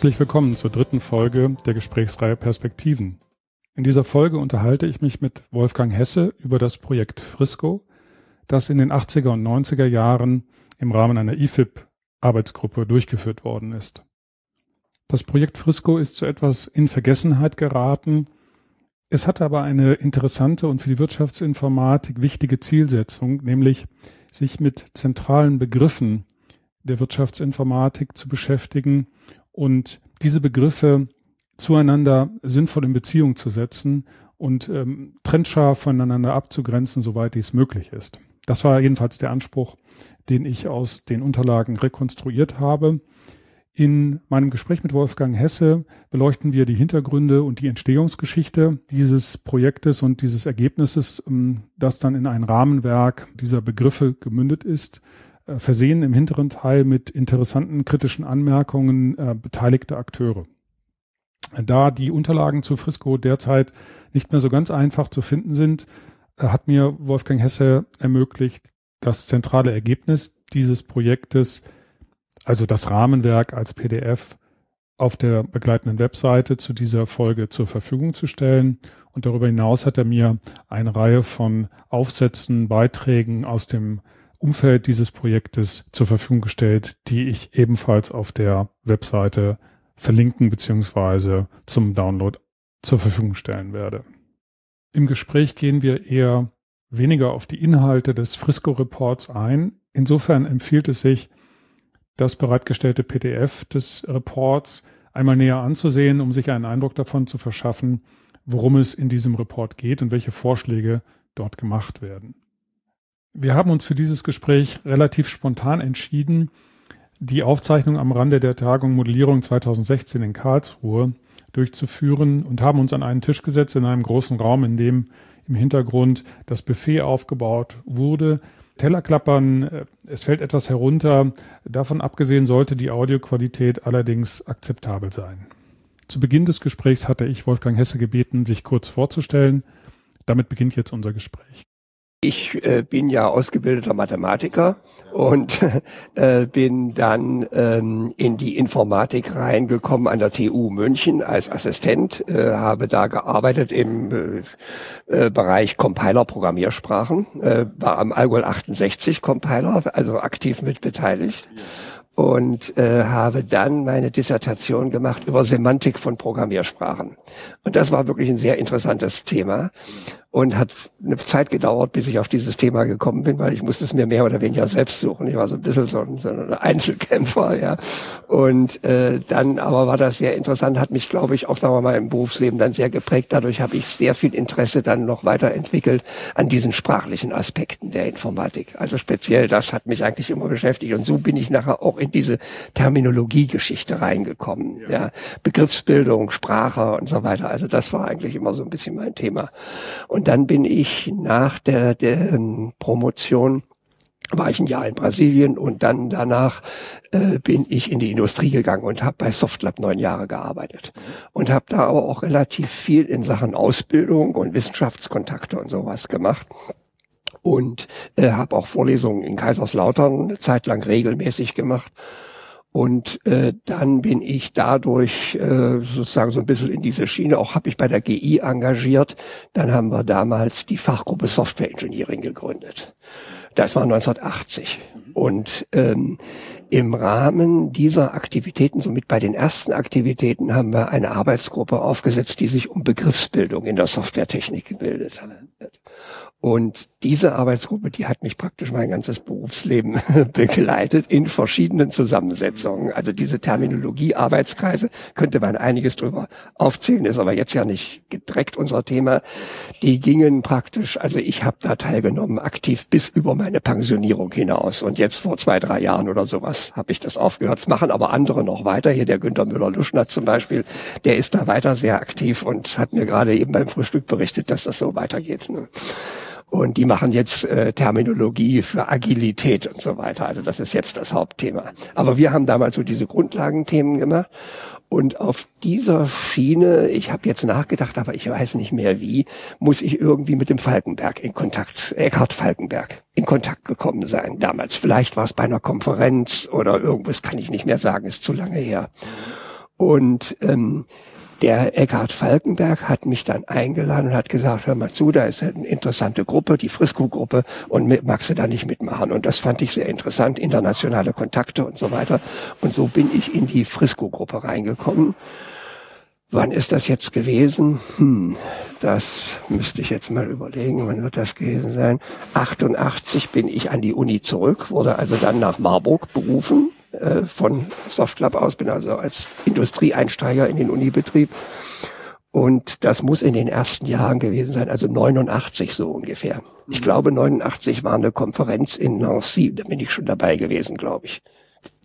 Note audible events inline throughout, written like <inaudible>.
Herzlich willkommen zur dritten Folge der Gesprächsreihe Perspektiven. In dieser Folge unterhalte ich mich mit Wolfgang Hesse über das Projekt Frisco, das in den 80er und 90er Jahren im Rahmen einer IFIP-Arbeitsgruppe durchgeführt worden ist. Das Projekt Frisco ist zu etwas in Vergessenheit geraten. Es hatte aber eine interessante und für die Wirtschaftsinformatik wichtige Zielsetzung, nämlich sich mit zentralen Begriffen der Wirtschaftsinformatik zu beschäftigen und diese Begriffe zueinander sinnvoll in Beziehung zu setzen und ähm, trennscharf voneinander abzugrenzen, soweit dies möglich ist. Das war jedenfalls der Anspruch, den ich aus den Unterlagen rekonstruiert habe. In meinem Gespräch mit Wolfgang Hesse beleuchten wir die Hintergründe und die Entstehungsgeschichte dieses Projektes und dieses Ergebnisses, ähm, das dann in ein Rahmenwerk dieser Begriffe gemündet ist, äh, versehen im hinteren Teil mit interessanten kritischen Anmerkungen äh, beteiligter Akteure. Da die Unterlagen zu Frisco derzeit nicht mehr so ganz einfach zu finden sind, äh, hat mir Wolfgang Hesse ermöglicht, das zentrale Ergebnis dieses Projektes also das Rahmenwerk als PDF auf der begleitenden Webseite zu dieser Folge zur Verfügung zu stellen. Und darüber hinaus hat er mir eine Reihe von Aufsätzen, Beiträgen aus dem Umfeld dieses Projektes zur Verfügung gestellt, die ich ebenfalls auf der Webseite verlinken beziehungsweise zum Download zur Verfügung stellen werde. Im Gespräch gehen wir eher weniger auf die Inhalte des Frisco Reports ein. Insofern empfiehlt es sich, das bereitgestellte PDF des Reports einmal näher anzusehen, um sich einen Eindruck davon zu verschaffen, worum es in diesem Report geht und welche Vorschläge dort gemacht werden. Wir haben uns für dieses Gespräch relativ spontan entschieden, die Aufzeichnung am Rande der Tagung Modellierung 2016 in Karlsruhe durchzuführen und haben uns an einen Tisch gesetzt in einem großen Raum, in dem im Hintergrund das Buffet aufgebaut wurde, Tellerklappern, äh, es fällt etwas herunter. Davon abgesehen sollte die Audioqualität allerdings akzeptabel sein. Zu Beginn des Gesprächs hatte ich Wolfgang Hesse gebeten, sich kurz vorzustellen. Damit beginnt jetzt unser Gespräch. Ich äh, bin ja ausgebildeter Mathematiker und <laughs> äh, bin dann ähm, in die Informatik reingekommen an der TU München als Assistent, äh, habe da gearbeitet im äh, äh, Bereich Compiler-Programmiersprachen, äh, war am Algol 68 Compiler, also aktiv mit beteiligt. und habe dann meine Dissertation gemacht über Semantik von Programmiersprachen. Und das war wirklich ein sehr interessantes Thema und hat eine Zeit gedauert, bis ich auf dieses Thema gekommen bin, weil ich musste es mir mehr oder weniger selbst suchen. Ich war so ein bisschen so ein, so ein Einzelkämpfer, ja. Und äh, dann aber war das sehr interessant, hat mich, glaube ich, auch sagen wir mal im Berufsleben dann sehr geprägt. Dadurch habe ich sehr viel Interesse dann noch weiterentwickelt an diesen sprachlichen Aspekten der Informatik. Also speziell das hat mich eigentlich immer beschäftigt und so bin ich nachher auch in diese Terminologiegeschichte reingekommen. Ja, ja. Begriffsbildung, Sprache und so weiter. Also das war eigentlich immer so ein bisschen mein Thema. Und und dann bin ich nach der, der ähm, Promotion war ich ein Jahr in Brasilien und dann danach äh, bin ich in die Industrie gegangen und habe bei Softlab neun Jahre gearbeitet. Und habe da aber auch relativ viel in Sachen Ausbildung und Wissenschaftskontakte und sowas gemacht. Und äh, habe auch Vorlesungen in Kaiserslautern eine Zeit lang regelmäßig gemacht und äh, dann bin ich dadurch äh, sozusagen so ein bisschen in diese Schiene, auch habe ich bei der GI engagiert. Dann haben wir damals die Fachgruppe Software Engineering gegründet. Das war 1980. Und ähm, im Rahmen dieser Aktivitäten, somit bei den ersten Aktivitäten, haben wir eine Arbeitsgruppe aufgesetzt, die sich um Begriffsbildung in der Softwaretechnik gebildet hat. Und diese Arbeitsgruppe, die hat mich praktisch mein ganzes Berufsleben <laughs> begleitet in verschiedenen Zusammensetzungen. Also diese Terminologie, Arbeitskreise, könnte man einiges drüber aufzählen, ist aber jetzt ja nicht gedreckt unser Thema. Die gingen praktisch, also ich habe da teilgenommen, aktiv bis über meine Pensionierung hinaus. Und jetzt vor zwei, drei Jahren oder sowas habe ich das aufgehört. Das machen aber andere noch weiter. Hier der Günter Müller-Luschner zum Beispiel, der ist da weiter sehr aktiv und hat mir gerade eben beim Frühstück berichtet, dass das so weitergeht. Ne? Und die machen jetzt äh, Terminologie für Agilität und so weiter. Also das ist jetzt das Hauptthema. Aber wir haben damals so diese Grundlagenthemen gemacht. Und auf dieser Schiene, ich habe jetzt nachgedacht, aber ich weiß nicht mehr wie, muss ich irgendwie mit dem Falkenberg in Kontakt, Eckhard Falkenberg in Kontakt gekommen sein. Damals, vielleicht war es bei einer Konferenz oder irgendwas, kann ich nicht mehr sagen, ist zu lange her. Und ähm, der Eckhard Falkenberg hat mich dann eingeladen und hat gesagt, hör mal zu, da ist eine interessante Gruppe, die Frisco-Gruppe, und mit, magst du da nicht mitmachen? Und das fand ich sehr interessant, internationale Kontakte und so weiter. Und so bin ich in die Frisco-Gruppe reingekommen. Wann ist das jetzt gewesen? Hm, das müsste ich jetzt mal überlegen. Wann wird das gewesen sein? 88 bin ich an die Uni zurück, wurde also dann nach Marburg berufen äh, von Softclub aus, bin also als Industrieeinsteiger in den Unibetrieb. Und das muss in den ersten Jahren gewesen sein, also 89 so ungefähr. Ich mhm. glaube, 89 war eine Konferenz in Nancy, da bin ich schon dabei gewesen, glaube ich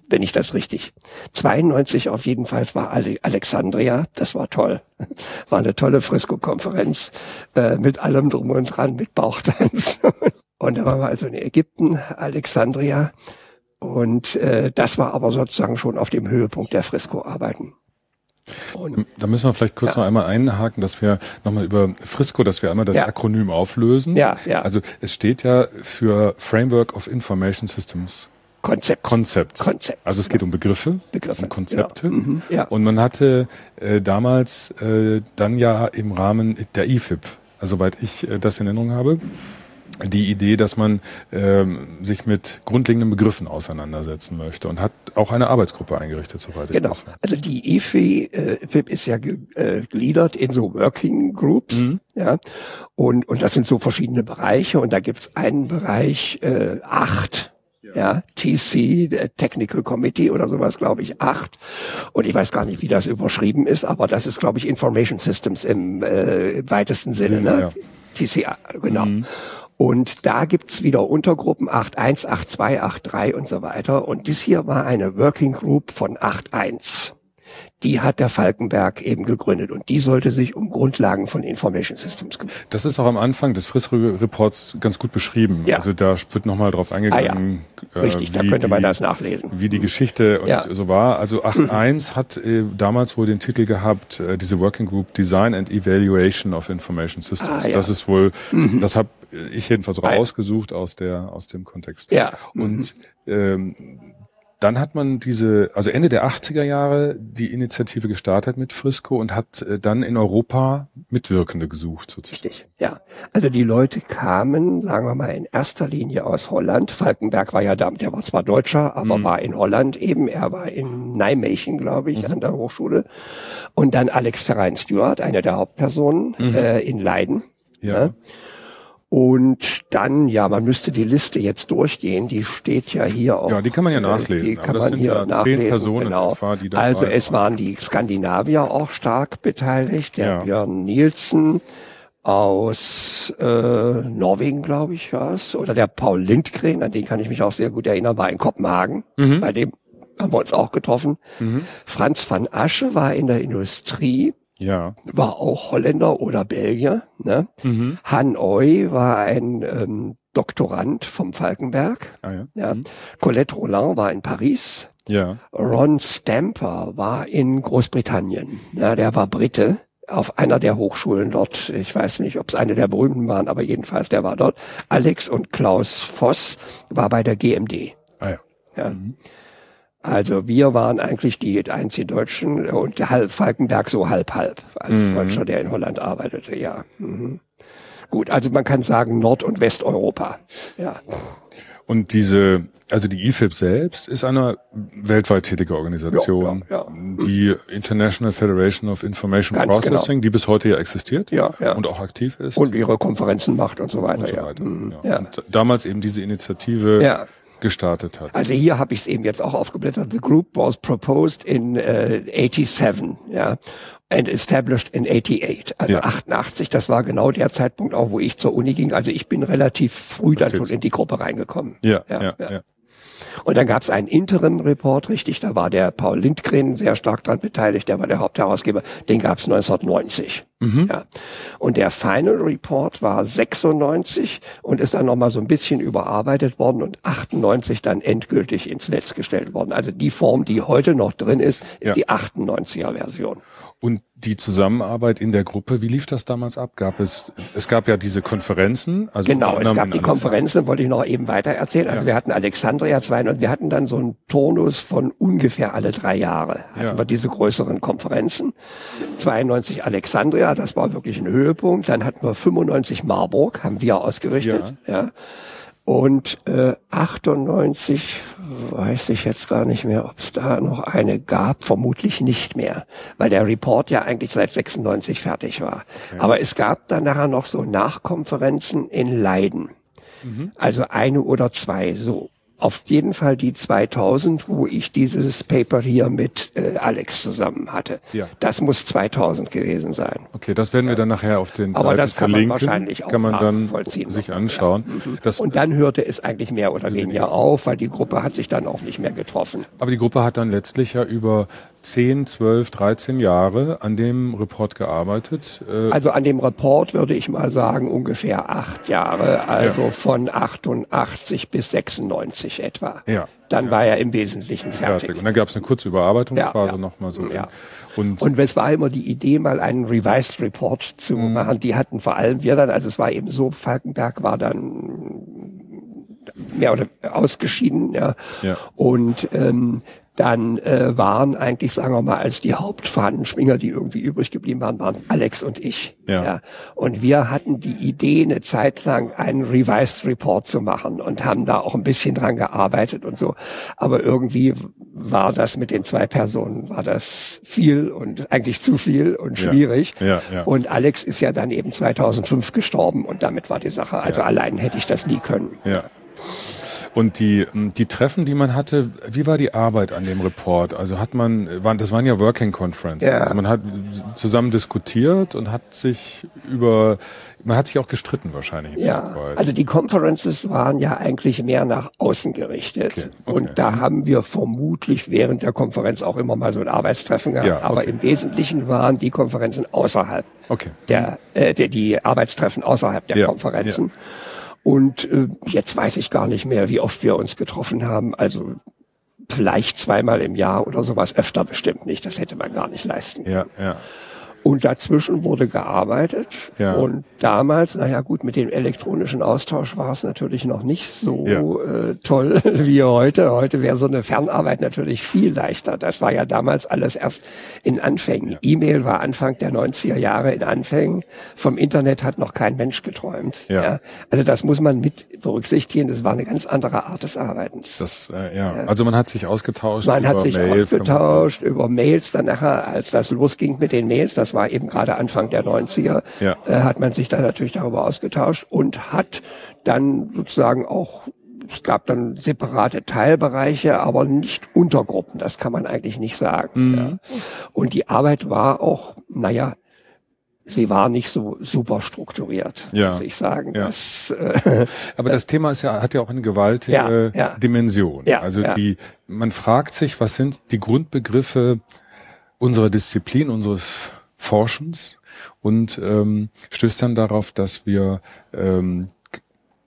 wenn ich das richtig. 92 auf jeden Fall war Alexandria, das war toll. <laughs> War eine tolle Fresco-Konferenz äh, mit allem drum und dran, mit Bauchtanz. <laughs> Und da waren wir also in Ägypten, Alexandria. Und äh, das war aber sozusagen schon auf dem Höhepunkt der Fresco-Arbeiten. da müssen wir vielleicht kurz ja. noch einmal einhaken, dass wir nochmal über Frisco, dass wir einmal das ja. Akronym auflösen. Ja, ja. Also es steht ja für Framework of Information Systems. Konzept. Konzept. Konzept. Also es geht um Begriffe, Begriffe um Konzepte. Genau. Mhm, ja. Und man hatte äh, damals äh, dann ja im Rahmen der IFIP, also soweit ich äh, das in Erinnerung habe, die Idee, dass man ähm, sich mit grundlegenden Begriffen auseinandersetzen möchte und hat auch eine Arbeitsgruppe eingerichtet, soweit ich Genau. Also die IFI, äh, IFIP ist ja gegliedert in so Working Groups, mhm. ja, und und das sind so verschiedene Bereiche und da gibt's einen Bereich äh, acht ja, TC, Technical Committee oder sowas, glaube ich, acht. Und ich weiß gar nicht, wie das überschrieben ist, aber das ist, glaube ich, Information Systems im äh, weitesten Sinne, ne? Ja. TC, genau. Mhm. Und da gibt's wieder Untergruppen 8.1, 8.2, 8.3 und so weiter. Und dies hier war eine Working Group von 8.1 die hat der Falkenberg eben gegründet und die sollte sich um Grundlagen von Information Systems kümmern. Das ist auch am Anfang des Frisco-Reports ganz gut beschrieben. Ja. Also da wird nochmal drauf eingegangen. Ah, ja. Richtig, äh, da könnte man die, das nachlesen. Wie die Geschichte und ja. so war. Also 8.1 hat äh, damals wohl den Titel gehabt, äh, diese Working Group Design and Evaluation of Information Systems. Ah, ja. Das ist wohl, mhm. das habe ich jedenfalls rausgesucht aus der aus dem Kontext. Ja. Und mhm. ähm, dann hat man diese, also Ende der 80er Jahre die Initiative gestartet mit Frisco und hat äh, dann in Europa Mitwirkende gesucht sozusagen. Richtig, ja. Also die Leute kamen, sagen wir mal, in erster Linie aus Holland. Falkenberg war ja da, der war zwar Deutscher, aber mhm. war in Holland eben. Er war in Nijmegen, glaube ich, mhm. an der Hochschule. Und dann Alex Verein Stewart, eine der Hauptpersonen, mhm. äh, in Leiden. Ja. ja. Und dann, ja, man müsste die Liste jetzt durchgehen, die steht ja hier auch. Ja, die kann man ja äh, nachlesen. Die kann man hier ja nachlesen, zehn Personen genau. etwa, die Also es waren die Skandinavier auch stark beteiligt, der ja. Björn Nielsen aus äh, Norwegen, glaube ich, war's, oder der Paul Lindgren, an den kann ich mich auch sehr gut erinnern, war in Kopenhagen, mhm. bei dem haben wir uns auch getroffen. Mhm. Franz van Asche war in der Industrie ja. War auch Holländer oder Belgier. Ne? Mhm. Han Oy war ein ähm, Doktorand vom Falkenberg. Ah, ja. Ja. Mhm. Colette Roland war in Paris. Ja. Ron Stamper war in Großbritannien. Ja, der war Brite auf einer der Hochschulen dort. Ich weiß nicht, ob es eine der berühmten waren, aber jedenfalls der war dort. Alex und Klaus Voss war bei der GMD. Ah ja. ja. Mhm. Also wir waren eigentlich die einzigen Deutschen und halb Falkenberg so halb halb. Also mhm. Deutscher, der in Holland arbeitete, ja. Mhm. Gut, also man kann sagen Nord- und Westeuropa. Ja. Und diese, also die IFIP selbst ist eine weltweit tätige Organisation, ja, ja, ja. die International Federation of Information Ganz Processing, genau. die bis heute ja existiert ja, ja. und auch aktiv ist. Und ihre Konferenzen macht und so weiter. Und so weiter. Mhm. Ja. Und damals eben diese Initiative ja gestartet hat. Also hier habe ich es eben jetzt auch aufgeblättert. The group was proposed in uh, 87, ja, and established in 88, also ja. 88. Das war genau der Zeitpunkt auch, wo ich zur Uni ging. Also ich bin relativ früh dann schon in die Gruppe reingekommen. Ja, ja, ja. ja. Und dann gab es einen Interim-Report, richtig, da war der Paul Lindgren sehr stark dran beteiligt, der war der Hauptherausgeber, den gab es 1990. Mhm. Ja. Und der Final Report war 96 und ist dann nochmal so ein bisschen überarbeitet worden und 98 dann endgültig ins Netz gestellt worden. Also die Form, die heute noch drin ist, ist ja. die 98er Version. Und die Zusammenarbeit in der Gruppe, wie lief das damals ab? Gab es, es gab ja diese Konferenzen. Also genau, es gab die Konferenzen, wollte ich noch eben weiter erzählen. Also ja. wir hatten Alexandria 200, wir hatten dann so einen Turnus von ungefähr alle drei Jahre. Hatten ja. wir diese größeren Konferenzen. 92 Alexandria, das war wirklich ein Höhepunkt. Dann hatten wir 95 Marburg, haben wir ausgerichtet. Ja. ja. Und äh, 98 weiß ich jetzt gar nicht mehr, ob es da noch eine gab, vermutlich nicht mehr, weil der Report ja eigentlich seit 96 fertig war. Okay. Aber es gab dann nachher noch so Nachkonferenzen in Leiden. Mhm. Also eine oder zwei, so auf jeden Fall die 2000, wo ich dieses Paper hier mit äh, Alex zusammen hatte. Ja. Das muss 2000 gewesen sein. Okay, das werden wir dann nachher auf den Aber Seiten das kann verlinken. man wahrscheinlich auch kann man dann sich anschauen. Ja. Mhm. Und dann hörte es eigentlich mehr oder weniger auf, weil die Gruppe hat sich dann auch nicht mehr getroffen. Aber die Gruppe hat dann letztlich ja über 10, 12, 13 Jahre an dem Report gearbeitet? Äh also an dem Report würde ich mal sagen ungefähr acht Jahre, also ja. von 88 bis 96 etwa. Ja. Dann ja. war er im Wesentlichen fertig. fertig. Und dann gab es eine kurze Überarbeitungsphase ja, nochmal so. Ja. Und, und es war immer die Idee, mal einen Revised Report zu mhm. machen. Die hatten vor allem wir dann, also es war eben so, Falkenberg war dann mehr oder ausgeschieden, ja. ja. Und ähm, dann äh, waren eigentlich, sagen wir mal, als die Hauptfahnenschwinger, die irgendwie übrig geblieben waren, waren Alex und ich. Ja. ja. Und wir hatten die Idee, eine Zeit lang einen Revised Report zu machen und haben da auch ein bisschen dran gearbeitet und so. Aber irgendwie war das mit den zwei Personen, war das viel und eigentlich zu viel und schwierig. Ja. Ja, ja. Und Alex ist ja dann eben 2005 gestorben und damit war die Sache. Also ja. allein hätte ich das nie können. Ja. Und die, die Treffen, die man hatte, wie war die Arbeit an dem Report? Also hat man, waren, das waren ja Working Conferences. Ja. Also man hat zusammen diskutiert und hat sich über, man hat sich auch gestritten wahrscheinlich. Ja, also die Conferences waren ja eigentlich mehr nach außen gerichtet. Okay. Okay. Und da haben wir vermutlich während der Konferenz auch immer mal so ein Arbeitstreffen gehabt. Ja, okay. Aber im Wesentlichen waren die Konferenzen außerhalb okay. der, äh, der die Arbeitstreffen außerhalb der ja. Konferenzen. Ja. Und äh, jetzt weiß ich gar nicht mehr, wie oft wir uns getroffen haben. Also vielleicht zweimal im Jahr oder sowas, öfter bestimmt nicht. Das hätte man gar nicht leisten. Ja, ja. Und dazwischen wurde gearbeitet. Ja. Und damals, naja gut, mit dem elektronischen Austausch war es natürlich noch nicht so ja. äh, toll <laughs> wie heute. Heute wäre so eine Fernarbeit natürlich viel leichter. Das war ja damals alles erst in Anfängen. Ja. E-Mail war Anfang der 90er Jahre in Anfängen. Vom Internet hat noch kein Mensch geträumt. Ja. ja. Also das muss man mit berücksichtigen. Das war eine ganz andere Art des Arbeitens. Das, äh, ja. Also man hat sich ausgetauscht. Man hat sich Mail ausgetauscht über Mails dann nachher, als das losging mit den Mails. Das war eben gerade Anfang der 90er, ja. äh, hat man sich dann natürlich darüber ausgetauscht und hat dann sozusagen auch es gab dann separate Teilbereiche, aber nicht Untergruppen. Das kann man eigentlich nicht sagen. Mhm. Ja. Und die Arbeit war auch, naja, sie war nicht so super strukturiert, ja. muss ich sagen. Ja. Das, äh, Aber das <laughs> Thema ist ja, hat ja auch eine gewaltige ja, ja. Dimension. Ja, also die, man fragt sich, was sind die Grundbegriffe unserer Disziplin, unseres Forschens und ähm, stößt dann darauf, dass wir ähm,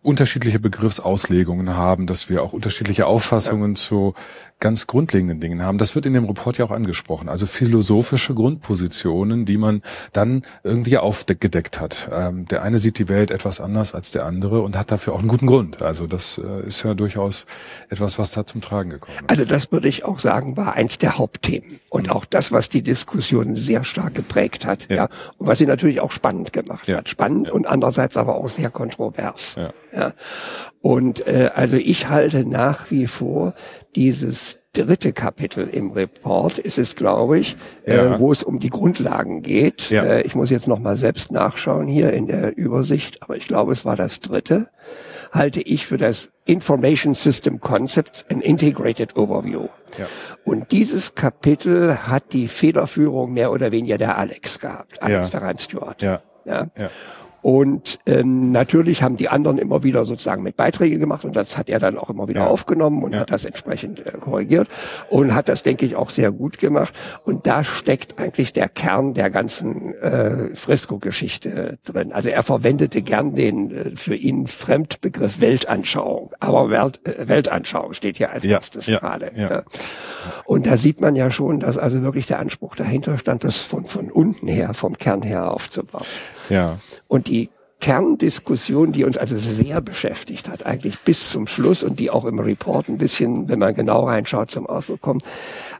unterschiedliche Begriffsauslegungen haben, dass wir auch unterschiedliche Auffassungen ja. zu ganz grundlegenden Dingen haben. Das wird in dem Report ja auch angesprochen. Also philosophische Grundpositionen, die man dann irgendwie aufgedeckt hat. Ähm, der eine sieht die Welt etwas anders als der andere und hat dafür auch einen guten Grund. Also das äh, ist ja durchaus etwas, was da zum Tragen gekommen ist. Also das würde ich auch sagen, war eins der Hauptthemen und mhm. auch das, was die Diskussion sehr stark geprägt hat. Ja. ja und was sie natürlich auch spannend gemacht ja. hat. Spannend ja. und andererseits aber auch sehr kontrovers. Ja. ja. Und äh, also ich halte nach wie vor dieses dritte Kapitel im Report ist es, glaube ich, äh, ja. äh, wo es um die Grundlagen geht. Ja. Äh, ich muss jetzt noch mal selbst nachschauen hier in der Übersicht, aber ich glaube, es war das dritte. Halte ich für das Information System Concepts and Integrated Overview. Ja. Und dieses Kapitel hat die Federführung mehr oder weniger der Alex gehabt, Alex ja. Ferran Stewart. Ja. Ja. Und ähm, natürlich haben die anderen immer wieder sozusagen mit Beiträge gemacht und das hat er dann auch immer wieder ja. aufgenommen und ja. hat das entsprechend äh, korrigiert und hat das, denke ich, auch sehr gut gemacht. Und da steckt eigentlich der Kern der ganzen äh, Fresco-Geschichte drin. Also er verwendete gern den äh, für ihn Fremdbegriff Weltanschauung, aber Welt, äh, Weltanschauung steht hier als ja. erstes gerade. Ja. Und da sieht man ja schon, dass also wirklich der Anspruch dahinter stand, das von, von unten her, vom Kern her aufzubauen. Ja. Und die Kerndiskussion, die uns also sehr beschäftigt hat, eigentlich bis zum Schluss und die auch im Report ein bisschen, wenn man genau reinschaut, zum Ausdruck kommt,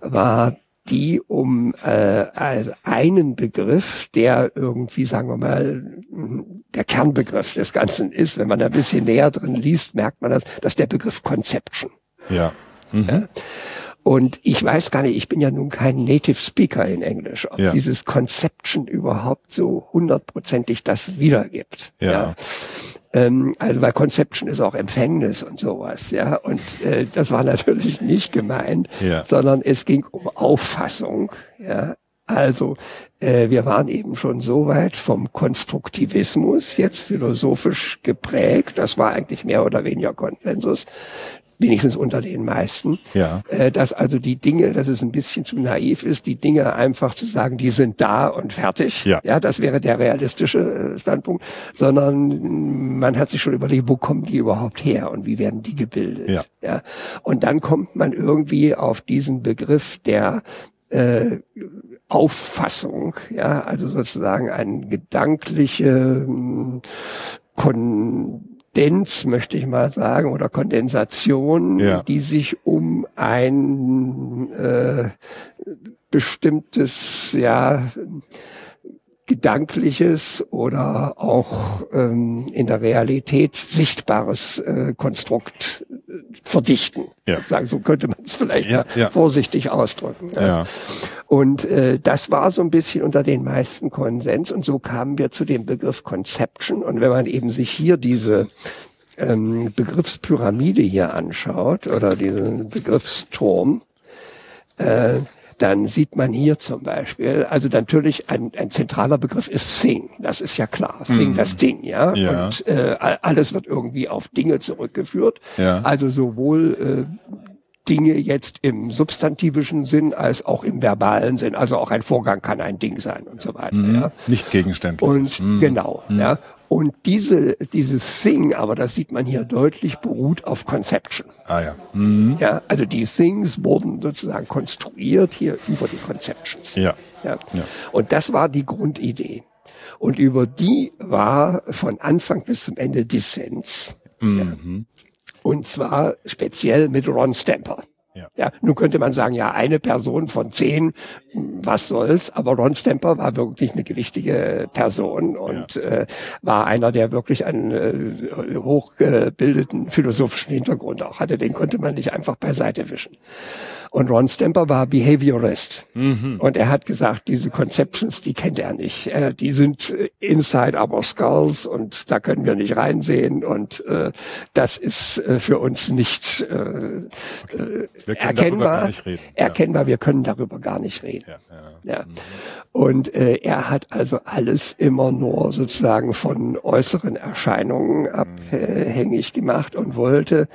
war die um äh, also einen Begriff, der irgendwie, sagen wir mal, der Kernbegriff des Ganzen ist. Wenn man ein bisschen näher drin liest, merkt man das, dass der Begriff Conception. Ja. Mhm. ja. Und ich weiß gar nicht, ich bin ja nun kein Native Speaker in Englisch, ob ja. dieses Conception überhaupt so hundertprozentig das wiedergibt. Ja. ja. Ähm, also bei Conception ist auch Empfängnis und sowas, ja. Und äh, das war <laughs> natürlich nicht gemeint, ja. sondern es ging um Auffassung, ja. Also äh, wir waren eben schon so weit vom Konstruktivismus, jetzt philosophisch geprägt, das war eigentlich mehr oder weniger Konsensus, wenigstens unter den meisten, ja. äh, dass also die Dinge, dass es ein bisschen zu naiv ist, die Dinge einfach zu sagen, die sind da und fertig. Ja, ja das wäre der realistische äh, Standpunkt, sondern man hat sich schon überlegt, wo kommen die überhaupt her und wie werden die gebildet. Ja. ja. Und dann kommt man irgendwie auf diesen Begriff der äh, Auffassung, ja, also sozusagen ein gedankliche Kon Kondenz, möchte ich mal sagen, oder Kondensation, ja. die sich um ein äh, bestimmtes, ja, gedankliches oder auch ähm, in der Realität sichtbares äh, Konstrukt verdichten. Ja. Sagen, so könnte man es vielleicht ja, ja. vorsichtig ausdrücken. Ja. Und äh, das war so ein bisschen unter den meisten Konsens und so kamen wir zu dem Begriff Conception. Und wenn man eben sich hier diese ähm, Begriffspyramide hier anschaut oder diesen Begriffsturm, äh, dann sieht man hier zum Beispiel, also natürlich ein, ein zentraler Begriff ist Sing, das ist ja klar, Sing, mm. das Ding, ja, ja. und äh, alles wird irgendwie auf Dinge zurückgeführt, ja. also sowohl äh, Dinge jetzt im substantivischen Sinn als auch im verbalen Sinn. Also auch ein Vorgang kann ein Ding sein und so weiter. Mhm. Ja. Nicht gegenständlich. Und mhm. genau, mhm. ja. Und diese, dieses Thing, aber das sieht man hier deutlich, beruht auf Conception. Ah ja. Mhm. Ja, also die Things wurden sozusagen konstruiert hier über die Conceptions. Ja. ja. ja. Und das war die Grundidee. Und über die war von Anfang bis zum Ende Dissens. Mhm. Ja. Und zwar speziell mit Ron Stamper. Ja. ja, nun könnte man sagen, ja, eine Person von zehn, was soll's, aber Ron Stamper war wirklich eine gewichtige Person und ja. äh, war einer, der wirklich einen äh, hochgebildeten philosophischen Hintergrund auch hatte. Den konnte man nicht einfach beiseite wischen. Und Ron Stamper war Behaviorist. Mhm. Und er hat gesagt, diese Conceptions, die kennt er nicht. Äh, die sind äh, inside our skulls und da können wir nicht reinsehen. Und äh, das ist äh, für uns nicht äh, okay. Äh, erkennbar. Nicht erkennbar, wir können darüber gar nicht reden. Ja, ja. ja. Und äh, er hat also alles immer nur sozusagen von äußeren Erscheinungen mhm. abhängig gemacht und wollte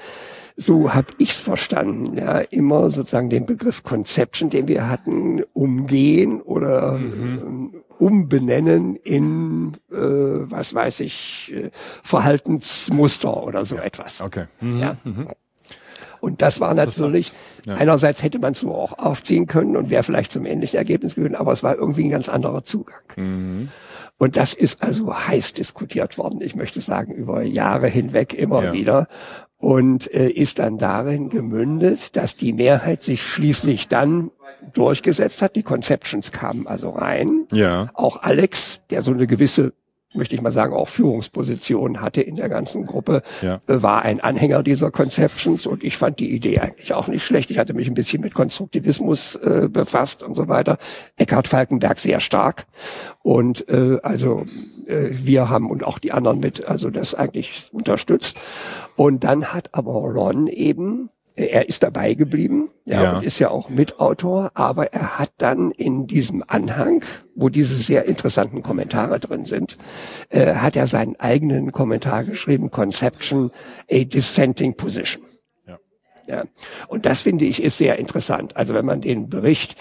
so habe ich's verstanden, ja, immer sozusagen den Begriff Conception, den wir hatten, umgehen oder mhm. umbenennen in, äh, was weiß ich, äh, Verhaltensmuster oder so ja. etwas. Okay. Mhm. Ja. Mhm. Und das war natürlich, ja. einerseits hätte man es so auch aufziehen können und wäre vielleicht zum ähnlichen Ergebnis gewesen, aber es war irgendwie ein ganz anderer Zugang. Mhm. Und das ist also heiß diskutiert worden, ich möchte sagen, über Jahre hinweg immer ja. wieder und äh, ist dann darin gemündet, dass die Mehrheit sich schließlich dann durchgesetzt hat. Die Conceptions kamen also rein. Ja. Auch Alex, der so eine gewisse möchte ich mal sagen, auch Führungsposition hatte in der ganzen Gruppe, ja. Äh, war ein Anhänger dieser Conceptions und ich fand die Idee eigentlich auch nicht schlecht. Ich hatte mich ein bisschen mit Konstruktivismus äh, befasst und so weiter. Eckhard Falkenberg sehr stark und äh, also äh, wir haben und auch die anderen mit also das eigentlich unterstützt. Und dann hat aber Ron eben er ist dabei geblieben, ja, ja, und ist ja auch Mitautor, aber er hat dann in diesem Anhang, wo diese sehr interessanten Kommentare drin sind, äh, hat er seinen eigenen Kommentar geschrieben, Conception, a dissenting position. Ja. ja. Und das finde ich ist sehr interessant. Also wenn man den Bericht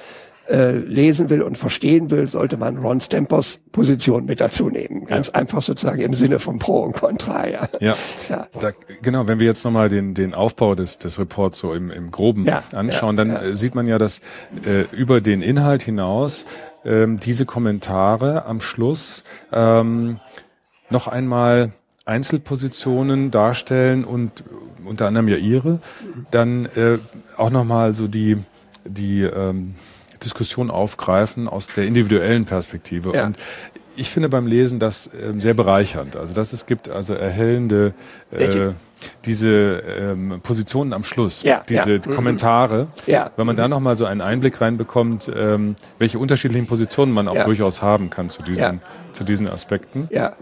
äh, lesen will und verstehen will, sollte man Ron Stempers Position mit dazu nehmen. Ganz ja. einfach sozusagen im Sinne von Pro und Contra. Ja, ja. ja. Da, genau. Wenn wir jetzt nochmal den, den Aufbau des, des Reports so im, im Groben ja. anschauen, dann äh, sieht man ja, dass äh, über den Inhalt hinaus ähm, diese Kommentare am Schluss ähm, noch einmal Einzelpositionen darstellen und unter anderem ja ihre, dann äh, auch nochmal so die die ähm, Diskussion aufgreifen aus der individuellen Perspektive. Ja. Und ich finde beim Lesen das äh, sehr bereichernd. Also dass es gibt also erhellende äh, diese ähm, Positionen am Schluss, ja, diese ja. Kommentare, ja. wenn man da nochmal so einen Einblick reinbekommt, ähm, welche unterschiedlichen Positionen man auch durchaus haben kann zu diesen, zu diesen Aspekten. Ja.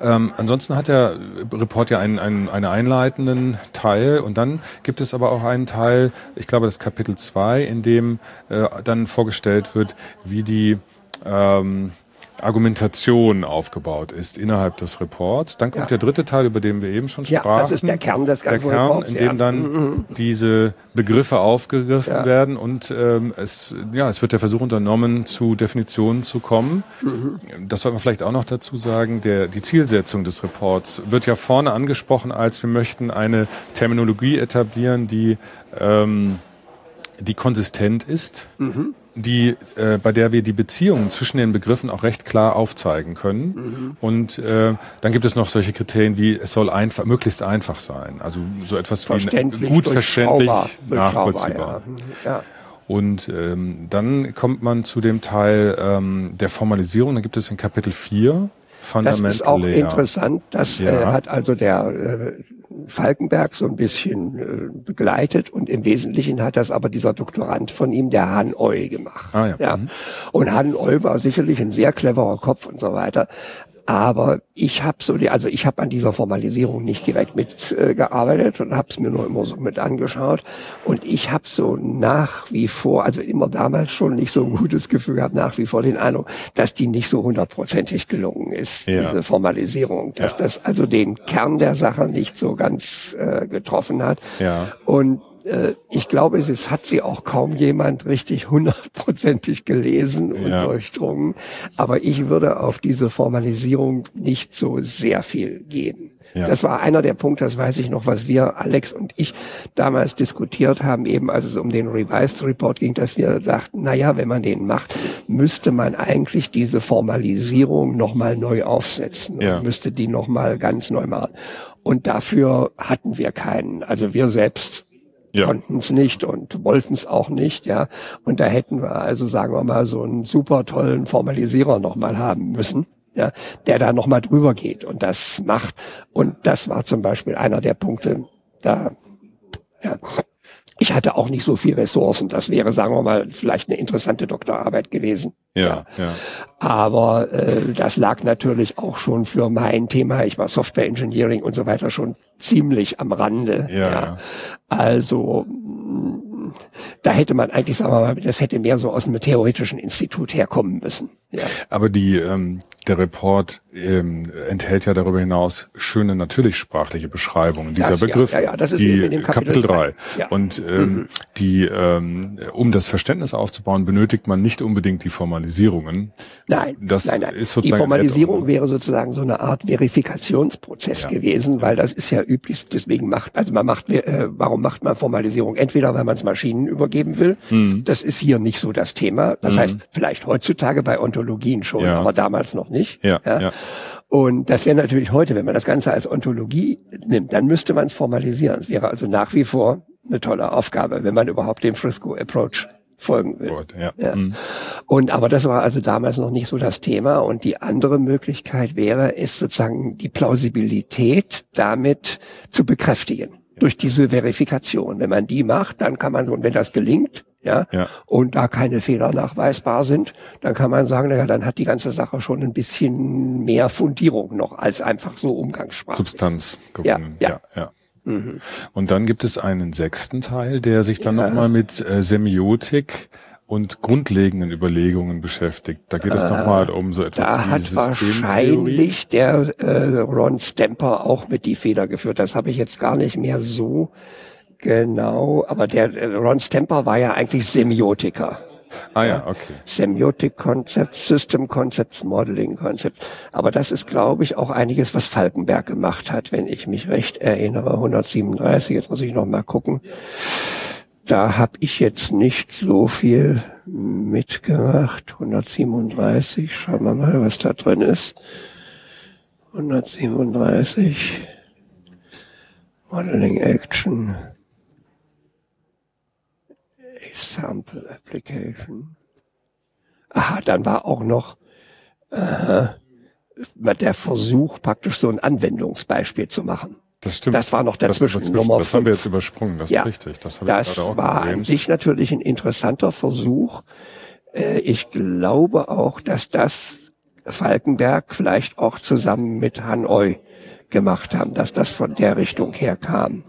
Ähm, ansonsten hat der Report ja einen, einen, einen einleitenden Teil. Und dann gibt es aber auch einen Teil, ich glaube das Kapitel 2, in dem äh, dann vorgestellt wird, wie die ähm, Argumentation aufgebaut ist innerhalb des Reports. Dann kommt ja. der dritte Teil, über den wir eben schon sprachen. Ja, das ist der Kern des ganzen der Kern, Reports. In dem ja. dann mhm, mhm. diese Begriffe aufgegriffen ja. werden und ähm, es, ja, es wird der Versuch unternommen, zu Definitionen zu kommen. Mhm. Das sollte man vielleicht auch noch dazu sagen. Der, die Zielsetzung des Reports wird ja vorne angesprochen, als wir möchten eine Terminologie etablieren, die ähm, die konsistent ist, mhm die, äh, bei der wir die Beziehungen zwischen den Begriffen auch recht klar aufzeigen können. Mhm. Und äh, dann gibt es noch solche Kriterien wie, es soll einfach, möglichst einfach sein. Also so etwas wie gut verständlich, nachvollziehbar. Ja. ja. Und ähm, dann kommt man zu dem Teil ähm, der Formalisierung. Da gibt es in Kapitel 4 Fundamental Das ist auch interessant. Das ja. äh, hat also der äh, Falkenberg so ein bisschen äh, begleitet und im Wesentlichen hat das aber dieser Doktorand von ihm, der Han Oy, gemacht. Ah, ja. ja. Mhm. Und Han Oy war sicherlich ein sehr cleverer Kopf und so weiter. Aber ich habe so die, also ich habe an dieser Formalisierung nicht direkt mitgearbeitet äh, und habe es mir nur immer so mit angeschaut. Und ich habe so nach wie vor, also immer damals schon nicht so ein gutes Gefühl gehabt, nach wie vor den Eindruck, dass die nicht so hundertprozentig gelungen ist, ja. diese Formalisierung, dass ja. das also den Kern der Sache nicht so ganz äh, getroffen hat. Ja. Und äh, ich glaube, es hat sie auch kaum jemand richtig hundertprozentig gelesen und ja. durchdrungen. Aber ich würde auf diese Formalisierung nicht so sehr viel geben. Ja. Das war einer der Punkte, das weiß ich noch, was wir, Alex und ich, damals diskutiert haben, eben als es um den Revised Report ging, dass wir sagten, na ja, wenn man den macht, müsste man eigentlich diese Formalisierung nochmal neu aufsetzen ja. und müsste die nochmal ganz neu machen. Und dafür hatten wir keinen. Also wir selbst ja. konnten es nicht und wollten es auch nicht, ja. Und da hätten wir also, sagen wir mal, so einen super tollen Formalisierer nochmal haben müssen, ja, der da nochmal drüber geht und das macht. Und das war zum Beispiel einer der Punkte, da, ja, ich hatte auch nicht so viel Ressourcen. Das wäre, sagen wir mal, vielleicht eine interessante Doktorarbeit gewesen. Ja, ja. ja. Aber äh, das lag natürlich auch schon für mein Thema. Ich war Software Engineering und so weiter schon ziemlich am Rande. Ja. ja. Also da hätte man eigentlich, sagen wir mal, das hätte mehr so aus einem theoretischen Institut herkommen müssen. Ja. Aber die, ähm, der Report ähm, enthält ja darüber hinaus schöne natürlich sprachliche Beschreibungen dieser das, Begriffe. Ja, ja, das ist die eben in dem Kapitel, 3. Ja. Und ähm, mhm. die, ähm, um das Verständnis aufzubauen, benötigt man nicht unbedingt die Formalisierungen. Nein, das nein, nein. Ist sozusagen die Formalisierung wäre sozusagen so eine Art Verifikationsprozess gewesen, weil das ist ja üblich, deswegen macht, also man macht, äh, warum macht man Formalisierung? Entweder weil man es Maschinen übergeben will, mhm. das ist hier nicht so das Thema. Das mhm. heißt, vielleicht heutzutage bei Ontologien schon, ja. aber damals noch nicht. Ja, ja. ja. Und das wäre natürlich heute, wenn man das Ganze als Ontologie nimmt, dann müsste man es formalisieren. Es wäre also nach wie vor eine tolle Aufgabe, wenn man überhaupt dem Frisco Approach folgen will. Gut, ja. ja. Mhm. Und aber das war also damals noch nicht so das Thema. Und die andere Möglichkeit wäre, es sozusagen die Plausibilität damit zu bekräftigen durch diese Verifikation. Wenn man die macht, dann kann man, und wenn das gelingt, ja, ja, und da keine Fehler nachweisbar sind, dann kann man sagen, naja, dann hat die ganze Sache schon ein bisschen mehr Fundierung noch als einfach so Umgangssprache. Substanz gewonnen. Ja, ja. ja, ja. Mhm. Und dann gibt es einen sechsten Teil, der sich dann ja. nochmal mit äh, Semiotik und grundlegenden Überlegungen beschäftigt. Da geht es äh, nochmal um so etwas da wie hat wahrscheinlich der äh, Ron Stamper auch mit die Feder geführt. Das habe ich jetzt gar nicht mehr so genau. Aber der äh, Ron Stamper war ja eigentlich Semiotiker. Ah ja, okay. Semiotic Concepts, System Concepts, Modeling Concepts. Aber das ist, glaube ich, auch einiges, was Falkenberg gemacht hat, wenn ich mich recht erinnere. 137, jetzt muss ich noch mal gucken. Da habe ich jetzt nicht so viel mitgemacht. 137, schauen wir mal, was da drin ist. 137. Modeling Action. Sample Application. Aha, dann war auch noch äh, der Versuch, praktisch so ein Anwendungsbeispiel zu machen. Das stimmt. Das war noch dazwischen. Das, Nummer das haben wir jetzt übersprungen, das ja. ist richtig. Das, das war an sich natürlich ein interessanter Versuch. Äh, ich glaube auch, dass das Falkenberg vielleicht auch zusammen mit Hanoi gemacht haben, dass das von der Richtung her kam.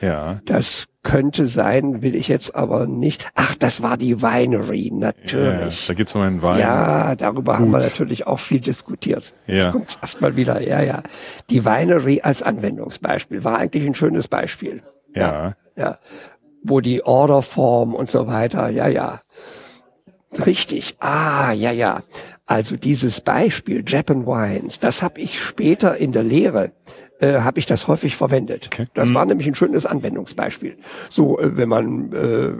Ja. Das könnte sein, will ich jetzt aber nicht. Ach, das war die Winery, natürlich. Ja, da geht's um einen Wein. Ja, darüber Gut. haben wir natürlich auch viel diskutiert. Ja. Jetzt kommt's erstmal wieder. Ja, ja. Die Winery als Anwendungsbeispiel war eigentlich ein schönes Beispiel. Ja. Ja. ja. Wo die Orderform und so weiter, ja, ja. Richtig. Ah, ja, ja. Also dieses Beispiel Japan Wines, das habe ich später in der Lehre äh, habe ich das häufig verwendet. Okay. Das mhm. war nämlich ein schönes Anwendungsbeispiel. So, äh, wenn man äh,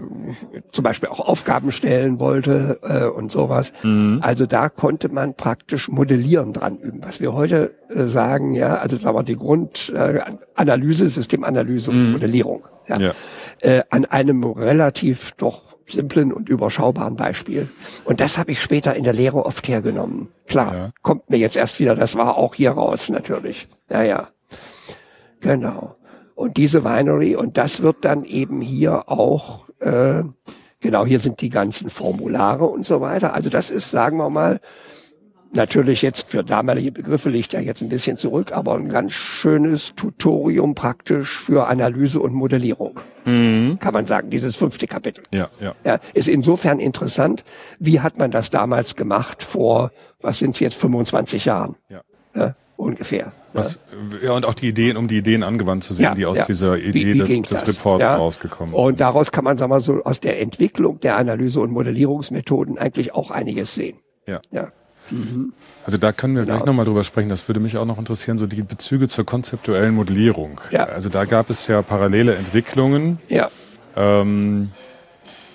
zum Beispiel auch Aufgaben stellen wollte äh, und sowas. Mhm. Also da konnte man praktisch Modellieren dran üben. Was wir heute äh, sagen, ja, also da war die Grundanalyse, äh, Systemanalyse und mhm. Modellierung. Ja. ja. Äh, an einem relativ doch simplen und überschaubaren Beispiel. Und das habe ich später in der Lehre oft hergenommen. Klar, ja. kommt mir jetzt erst wieder, das war auch hier raus natürlich. Ja, ja. Genau. Und diese Winery, und das wird dann eben hier auch, äh, genau, hier sind die ganzen Formulare und so weiter. Also das ist, sagen wir mal, natürlich jetzt für damalige Begriffe liegt ja jetzt ein bisschen zurück, aber ein ganz schönes Tutorium praktisch für Analyse und Modellierung. Mhm. Kann man sagen, dieses fünfte Kapitel. Ja, ja. ja, ist insofern interessant. Wie hat man das damals gemacht vor, was sind es jetzt, 25 Jahren? Ja. ja ungefähr. Was, ja. und auch die Ideen, um die Ideen angewandt zu sehen, ja, die aus ja. dieser Idee wie, wie des, des Reports ja. rausgekommen sind. Und daraus kann man, sagen wir so, aus der Entwicklung der Analyse- und Modellierungsmethoden eigentlich auch einiges sehen. Ja. ja. Mhm. Also da können wir genau. gleich nochmal drüber sprechen. Das würde mich auch noch interessieren, so die Bezüge zur konzeptuellen Modellierung. Ja. Also da gab es ja parallele Entwicklungen. Ja. Ähm,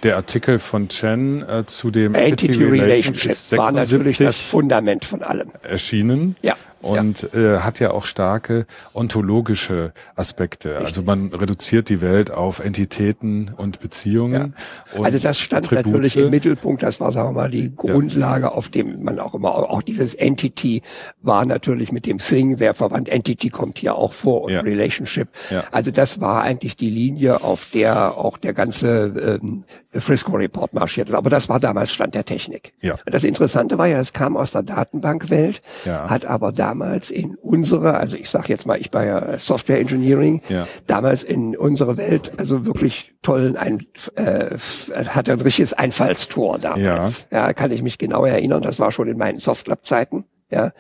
der Artikel von Chen äh, zu dem Entity, Entity Relationship, Relationship war natürlich das Fundament von allem. Erschienen. Ja und ja. Äh, hat ja auch starke ontologische Aspekte. Richtig. Also man reduziert die Welt auf Entitäten und Beziehungen. Ja. Und also das stand Attribute. natürlich im Mittelpunkt. Das war, sagen wir mal, die Grundlage, ja. auf dem man auch immer, auch dieses Entity war natürlich mit dem Thing sehr verwandt. Entity kommt hier auch vor und Relationship. Also das war eigentlich die Linie, auf der auch der ganze ähm, Frisco Report marschiert ist. Aber das war damals Stand der Technik. Ja. Das Interessante war ja, es kam aus der Datenbankwelt, hat aber da damals in unsere, also ich sage jetzt mal, ich war ja Software Engineering, ja. damals in unsere Welt, also wirklich tollen, ein, äh, hatte ein richtiges Einfallstor damals. Ja. ja, kann ich mich genau erinnern, das war schon in meinen Softlab-Zeiten ja,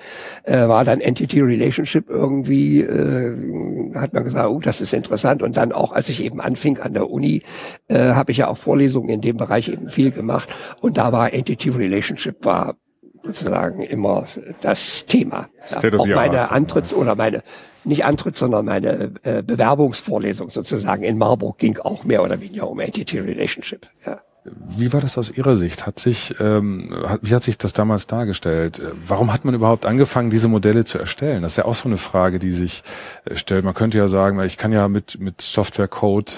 äh, war dann Entity Relationship irgendwie, äh, hat man gesagt, oh, das ist interessant. Und dann auch, als ich eben anfing an der Uni, äh, habe ich ja auch Vorlesungen in dem Bereich eben viel gemacht. Und da war Entity Relationship war sozusagen immer das Thema. Ja, auch meine Antritts- oder meine, nicht Antritts-, sondern meine äh, Bewerbungsvorlesung sozusagen in Marburg ging auch mehr oder weniger um Entity Relationship. Ja. Wie war das aus Ihrer Sicht? Hat sich, ähm, hat, wie hat sich das damals dargestellt? Warum hat man überhaupt angefangen, diese Modelle zu erstellen? Das ist ja auch so eine Frage, die sich äh, stellt. Man könnte ja sagen, ich kann ja mit, mit Software-Code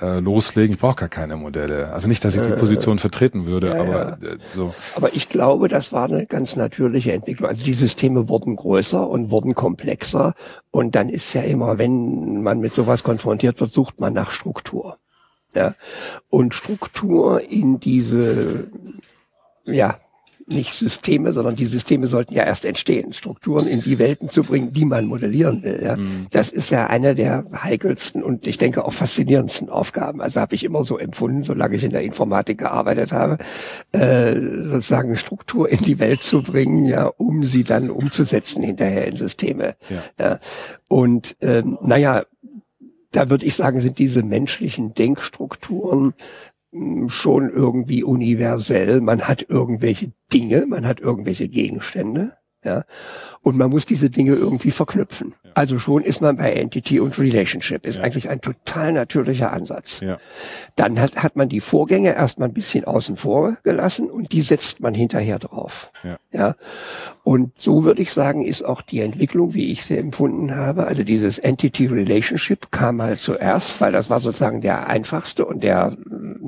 äh, loslegen. Ich brauche gar keine Modelle. Also nicht, dass ich die äh, Position vertreten würde, ja, aber ja. Äh, so. Aber ich glaube, das war eine ganz natürliche Entwicklung. Also die Systeme wurden größer und wurden komplexer. Und dann ist ja immer, wenn man mit sowas konfrontiert wird, sucht man nach Struktur. Ja. Und Struktur in diese, ja, nicht Systeme, sondern die Systeme sollten ja erst entstehen, Strukturen in die Welten zu bringen, die man modellieren will. Ja. Mhm. Das ist ja eine der heikelsten und ich denke auch faszinierendsten Aufgaben. Also habe ich immer so empfunden, solange ich in der Informatik gearbeitet habe, äh, sozusagen Struktur in die Welt zu bringen, ja, um sie dann umzusetzen hinterher in Systeme. Ja. ja. Und ähm, naja, da würde ich sagen, sind diese menschlichen Denkstrukturen hm, schon irgendwie universell. Man hat irgendwelche Dinge, man hat irgendwelche Gegenstände, ja, und man muss diese Dinge irgendwie verknüpfen. Also schon ist man bei Entity und Relationship. Ist ja. eigentlich ein total natürlicher Ansatz. Ja. Dann hat, hat man die Vorgänge erstmal ein bisschen außen vor gelassen und die setzt man hinterher drauf. Ja. ja. Und so würde ich sagen, ist auch die Entwicklung, wie ich sie empfunden habe. Also dieses Entity Relationship kam mal zuerst, weil das war sozusagen der einfachste und der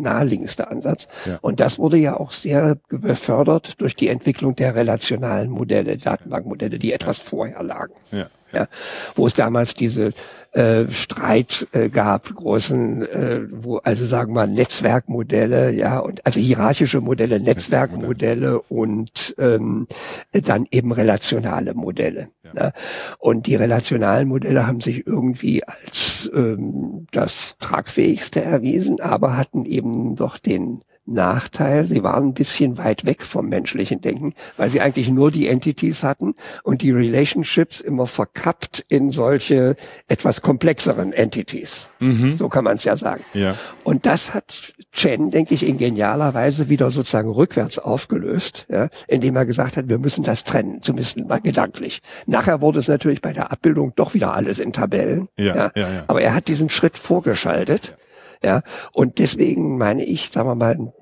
naheliegendste Ansatz. Ja. Und das wurde ja auch sehr befördert durch die Entwicklung der relationalen Modelle, Datenbankmodelle, die etwas vorher lagen. Ja ja, wo es damals diese äh, Streit äh, gab, großen, äh, wo also sagen wir Netzwerkmodelle, ja, und also hierarchische Modelle, Netzwerkmodelle und ähm, dann eben relationale Modelle. Ja. Ne? Und die relationalen Modelle haben sich irgendwie als ähm, das tragfähigste erwiesen, aber hatten eben doch den Nachteil. Sie waren ein bisschen weit weg vom menschlichen Denken, weil sie eigentlich nur die Entities hatten und die Relationships immer verkappt in solche etwas komplexeren Entities. Mhm. So kann man es ja sagen. Ja. Und das hat Chen, denke ich, in genialer Weise wieder sozusagen rückwärts aufgelöst, ja, indem er gesagt hat, wir müssen das trennen, zumindest mal gedanklich. Nachher wurde es natürlich bei der Abbildung doch wieder alles in Tabellen. Ja, ja. ja, ja. Aber er hat diesen Schritt vorgeschaltet. Ja, und deswegen meine ich, sagen wir mal,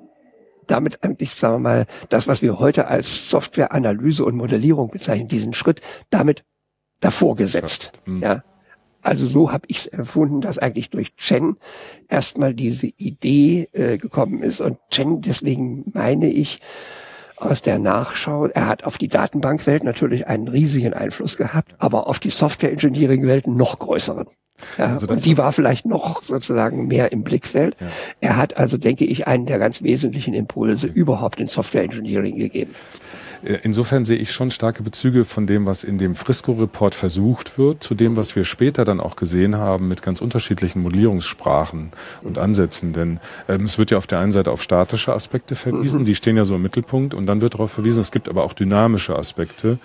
damit eigentlich, sagen wir mal, das, was wir heute als Softwareanalyse und Modellierung bezeichnen, diesen Schritt damit davor gesetzt. Mhm. Ja. Also so habe ich es erfunden, dass eigentlich durch Chen erstmal diese Idee äh, gekommen ist. Und Chen, deswegen meine ich, aus der Nachschau, er hat auf die Datenbankwelt natürlich einen riesigen Einfluss gehabt, aber auf die Software-Engineering-Welt noch größeren. Ja, also und die war vielleicht noch sozusagen mehr im Blickfeld. Ja. Er hat also, denke ich, einen der ganz wesentlichen Impulse okay. überhaupt in Software Engineering gegeben. Äh, insofern sehe ich schon starke Bezüge von dem, was in dem Frisco-Report versucht wird, zu dem, was wir später dann auch gesehen haben mit ganz unterschiedlichen Modellierungssprachen und Ansätzen. Denn ähm, es wird ja auf der einen Seite auf statische Aspekte verwiesen, mhm. die stehen ja so im Mittelpunkt, und dann wird darauf verwiesen, es gibt aber auch dynamische Aspekte,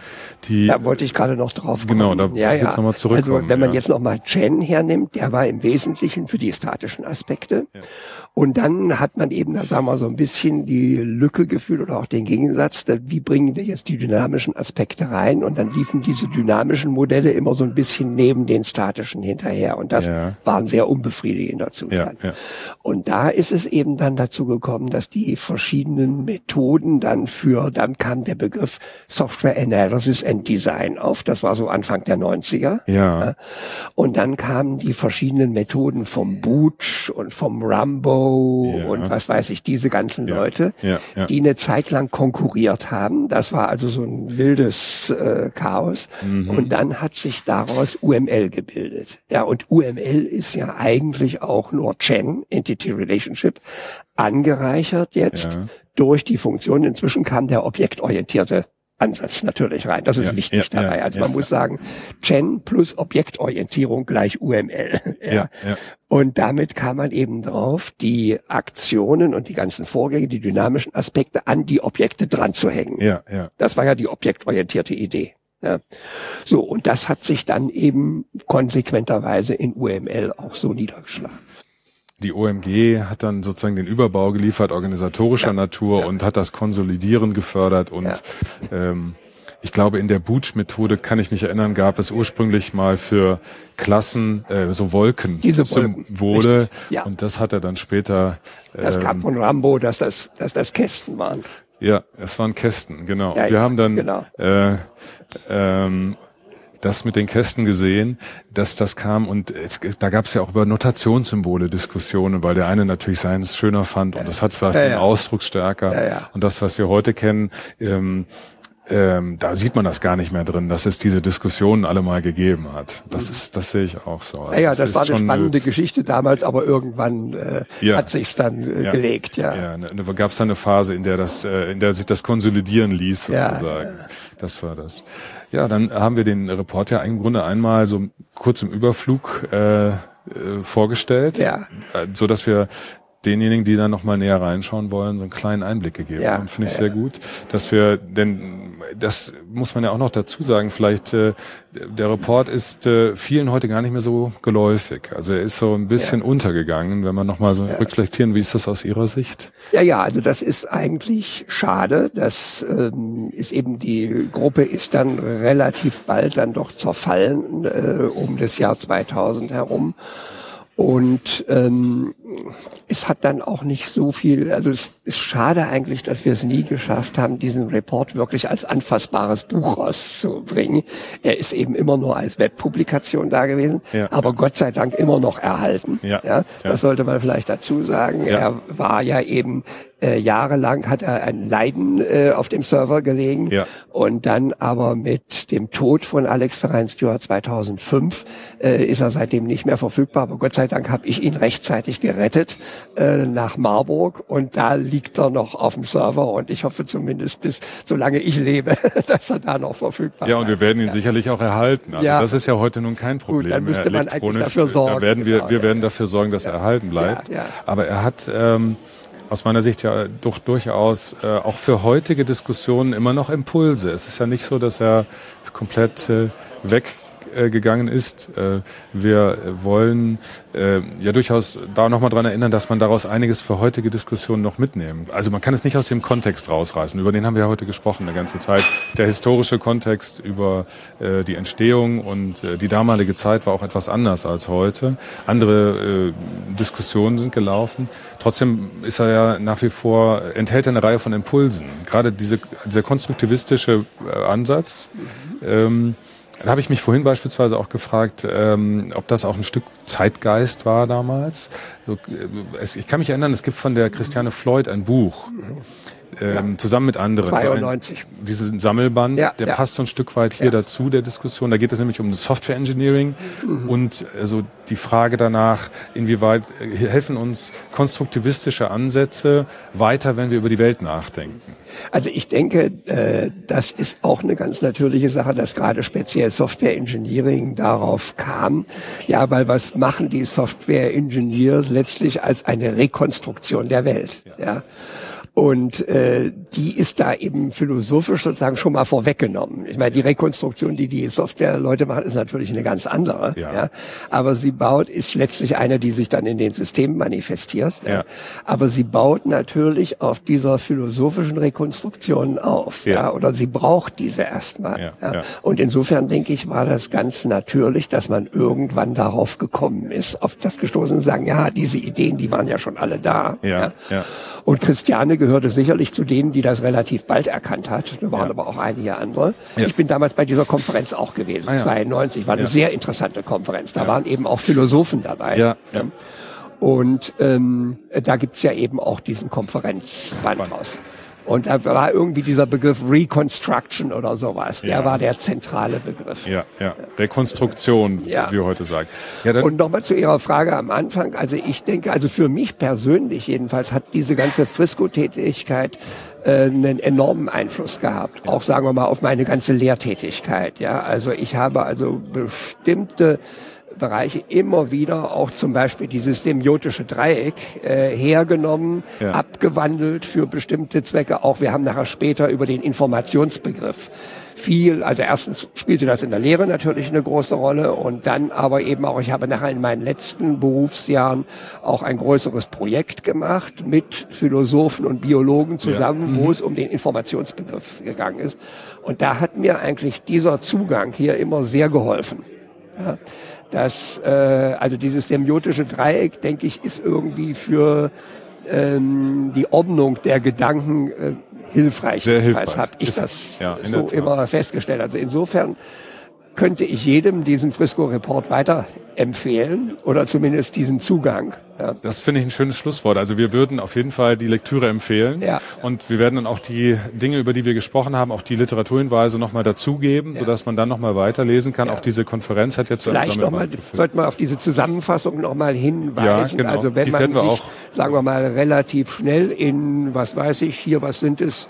die. Da wollte ich gerade noch drauf kommen. Genau, da ja, ja. jetzt nochmal zurückkommen. Also wenn man ja. jetzt nochmal Chen hernimmt, der war im Wesentlichen für die statischen Aspekte. Ja. Und dann hat man eben, da sagen wir so ein bisschen die Lücke gefühlt oder auch den Gegensatz, wie bringen wir jetzt die dynamischen Aspekte rein? Und dann liefen diese dynamischen Modelle immer so ein bisschen neben den statischen hinterher. Und das ja. war ein sehr unbefriedigender Zustand. Ja, ja. Und da ist es eben dann dazu gekommen, dass die verschiedenen Methoden dann für, dann kam der Begriff Software Analysis and Design auf. Das war so Anfang der 90er. Ja. Und dann kamen die verschiedenen Methoden vom Booch und vom Rambo und was weiß ich, diese ganzen. Leute, die eine Zeit lang konkurriert haben. Das war also so ein wildes äh, Chaos. Mhm. Und dann hat sich daraus UML gebildet. Ja, und UML ist ja eigentlich auch nur Chen, Entity Relationship, angereichert jetzt durch die Funktion. Inzwischen kam der objektorientierte Ansatz natürlich rein. Das ist ja, wichtig ja, dabei. Ja, also man muss sagen, Chen plus Objektorientierung gleich UML. <laughs> ja. Und damit kam man eben drauf, die Aktionen und die ganzen Vorgänge, die dynamischen Aspekte an die Objekte dran zu hängen. Ja, ja. Das war ja die objektorientierte Idee. Ja. So, und das hat sich dann eben konsequenterweise in UML auch so niedergeschlagen die OMG hat dann sozusagen den Überbau geliefert, organisatorischer ja, Natur ja. und hat das Konsolidieren gefördert und ja. ähm, ich glaube, in der Booch-Methode kann ich mich erinnern, gab es ursprünglich mal für Klassen äh, so Wolken Diese Wolken. Symbole ja. und das hat er dann später. Ähm, das kam von Rambo, dass das, dass das Kästen waren. Ja, es waren Kästen, genau. Ja, wir haben dann genau. äh, ähm, das mit den Kästen gesehen, dass das kam und es, da gab es ja auch über Notationssymbole Diskussionen, weil der eine natürlich seins schöner fand und das hat vielleicht ja, ja. einen Ausdrucksstärker. Ja, ja. Und das, was wir heute kennen, ähm, ähm, da sieht man das gar nicht mehr drin, dass es diese Diskussionen alle mal gegeben hat. Das Mhm. ist, das sehe ich auch so. Naja, das, das war eine spannende Geschichte damals, aber irgendwann äh, Ja. hat sich's dann äh, Ja. gelegt, ja. Ja, ne, ne, gab es da eine Phase, in der das, äh, in der sich das konsolidieren ließ, Ja, sozusagen. Das war das. Ja, dann haben wir den Report ja im Grunde einmal so kurz im Überflug äh, äh, vorgestellt, Ja. äh, so dass wir denjenigen, die da noch mal näher reinschauen wollen, so einen kleinen Einblick gegeben Ja, haben. Finde ich ja, sehr gut, dass wir, denn das muss man ja auch noch dazu sagen, vielleicht äh, der Report ist äh, vielen heute gar nicht mehr so geläufig. Also er ist so ein bisschen untergegangen, wenn man noch mal so reflektieren, wie ist das aus Ihrer Sicht? Ja, ja, also das ist eigentlich schade. Das ähm, ist eben die Gruppe ist dann relativ bald dann doch zerfallen äh, um das Jahr 2000 herum. Und ähm, es hat dann auch nicht so viel, also es ist schade eigentlich, dass wir es nie geschafft haben, diesen Report wirklich als anfassbares Buch rauszubringen. Er ist eben immer nur als Webpublikation da gewesen, Ja. aber Gott sei Dank immer noch erhalten. Ja. Ja, das sollte man vielleicht dazu sagen. Ja. Er war ja eben äh, jahrelang hat er ein Leiden äh, auf dem Server gelegen Ja. und dann aber mit dem Tod von Alex Verein Stewart 2005 äh, ist er seitdem nicht mehr verfügbar. Aber Gott sei Dank habe ich ihn rechtzeitig gerettet äh, nach Marburg und da liegt er noch auf dem Server und ich hoffe zumindest bis solange ich lebe, <laughs> dass er da noch verfügbar Ja, und wir werden ihn sicherlich auch erhalten. Also Ja. das ist ja heute nun kein Problem. dann müsste man eigentlich dafür sorgen, Da werden wir, genau, wir ja. werden dafür sorgen, dass er erhalten bleibt. Ja, ja. Aber er hat ähm, aus meiner Sicht ja doch durchaus äh, auch für heutige Diskussionen immer noch Impulse. Es ist ja nicht so, dass er komplett äh, weg äh, gegangen ist. Äh, wir wollen äh, ja durchaus da nochmal dran erinnern, dass man daraus einiges für heutige Diskussionen noch mitnehmen. Also man kann es nicht aus dem Kontext rausreißen. Über den haben wir ja heute gesprochen eine ganze Zeit. Der historische Kontext über äh, die Entstehung und äh, die damalige Zeit war auch etwas anders als heute. Andere äh, Diskussionen sind gelaufen. Trotzdem ist er ja nach wie vor, enthält er eine Reihe von Impulsen. Gerade diese, dieser konstruktivistische Ansatz. Ähm, da habe ich mich vorhin beispielsweise auch gefragt, ähm, ob das auch ein Stück Zeitgeist war damals. So, äh, es, ich kann mich erinnern, es gibt von der Christiane Floyd ein Buch. Ähm, Zusammen mit anderen. 92. Ein, diesen Sammelband, Ja, der ja. passt so ein Stück weit hier dazu, der Diskussion. Da geht es nämlich um Software Engineering Mhm. und also die Frage danach, inwieweit äh, helfen uns konstruktivistische Ansätze weiter, wenn wir über die Welt nachdenken. Also ich denke, äh, das ist auch eine ganz natürliche Sache, dass gerade speziell Software Engineering darauf kam. Ja, weil was machen die Software Engineers letztlich als eine Rekonstruktion der Welt? Ja. Und äh, die ist da eben philosophisch sozusagen schon mal vorweggenommen. Ich meine, die Rekonstruktion, die die Softwareleute machen, ist natürlich eine ganz andere. Ja. Ja. Aber sie baut, ist letztlich eine, die sich dann in den Systemen manifestiert. Ja. Aber sie baut natürlich auf dieser philosophischen Rekonstruktion auf. Ja. Ja. Oder sie braucht diese erstmal. Ja, Ja. ja. Und insofern denke ich, war das ganz natürlich, dass man irgendwann darauf gekommen ist, auf das gestoßen und sagen, ja, diese Ideen, die waren ja schon alle da. Ja, ja. Und Christiane gehörte sicherlich zu denen, die das relativ bald erkannt hat. Da waren Ja. aber auch einige andere. Ja. Ich bin damals bei dieser Konferenz auch gewesen, Ah, ja. 92. War eine sehr interessante Konferenz. Da waren eben auch Philosophen dabei. Ja. Und ähm, da gibt's ja eben auch diesen Konferenzband Band. raus. Und da war irgendwie dieser Begriff Reconstruction oder sowas. Der Ja. war der zentrale Begriff. Ja, ja. Rekonstruktion, Ja. wie wir heute sagen. Ja, Und nochmal zu Ihrer Frage am Anfang. Also ich denke, also für mich persönlich jedenfalls hat diese ganze Frisco-Tätigkeit äh, einen enormen Einfluss gehabt. Auch sagen wir mal auf meine ganze Lehrtätigkeit. Ja, also ich habe also bestimmte Bereiche immer wieder auch zum Beispiel dieses semiotische Dreieck äh, hergenommen, Ja. abgewandelt für bestimmte Zwecke. Auch wir haben nachher später über den Informationsbegriff viel, also erstens spielte das in der Lehre natürlich eine große Rolle und dann aber eben auch, ich habe nachher in meinen letzten Berufsjahren auch ein größeres Projekt gemacht mit Philosophen und Biologen zusammen, wo es um den Informationsbegriff gegangen ist. Und da hat mir eigentlich dieser Zugang hier immer sehr geholfen. Ja, das, äh, also dieses semiotische Dreieck, denke ich, ist irgendwie für ähm, die Ordnung der Gedanken äh, hilfreich. Sehr hilfreich. habe ich Ist- das ja, so immer festgestellt. Also insofern könnte ich jedem diesen Frisco-Report weiterempfehlen oder zumindest diesen Zugang. Ja. Das finde ich ein schönes Schlusswort. Also wir würden auf jeden Fall die Lektüre empfehlen. Ja. Und wir werden dann auch die Dinge, über die wir gesprochen haben, auch die Literaturhinweise nochmal dazugeben, ja. sodass man dann nochmal weiterlesen kann. Ja. Auch diese Konferenz hat jetzt Vielleicht noch mal, sollten wir auf diese Zusammenfassung nochmal hinweisen. Ja, genau. Also wenn die man sich, auch sagen wir mal, relativ schnell in, was weiß ich, hier, was sind es,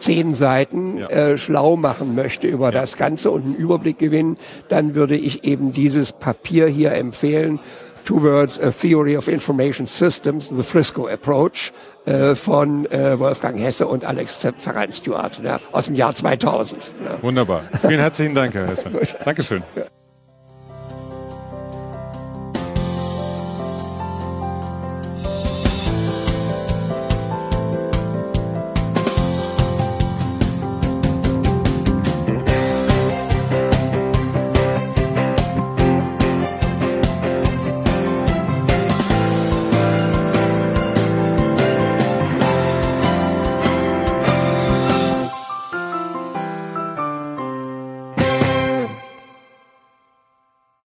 zehn Seiten ja. äh, schlau machen möchte über ja. das Ganze und einen Überblick gewinnen, dann würde ich eben dieses Papier hier empfehlen. Two Words, A Theory of Information Systems, The Frisco Approach äh, von äh, Wolfgang Hesse und Alex Ferran Stewart ne, aus dem Jahr 2000. Ne. Wunderbar. Vielen herzlichen Dank, Herr Hesse. <laughs> Dankeschön. Ja.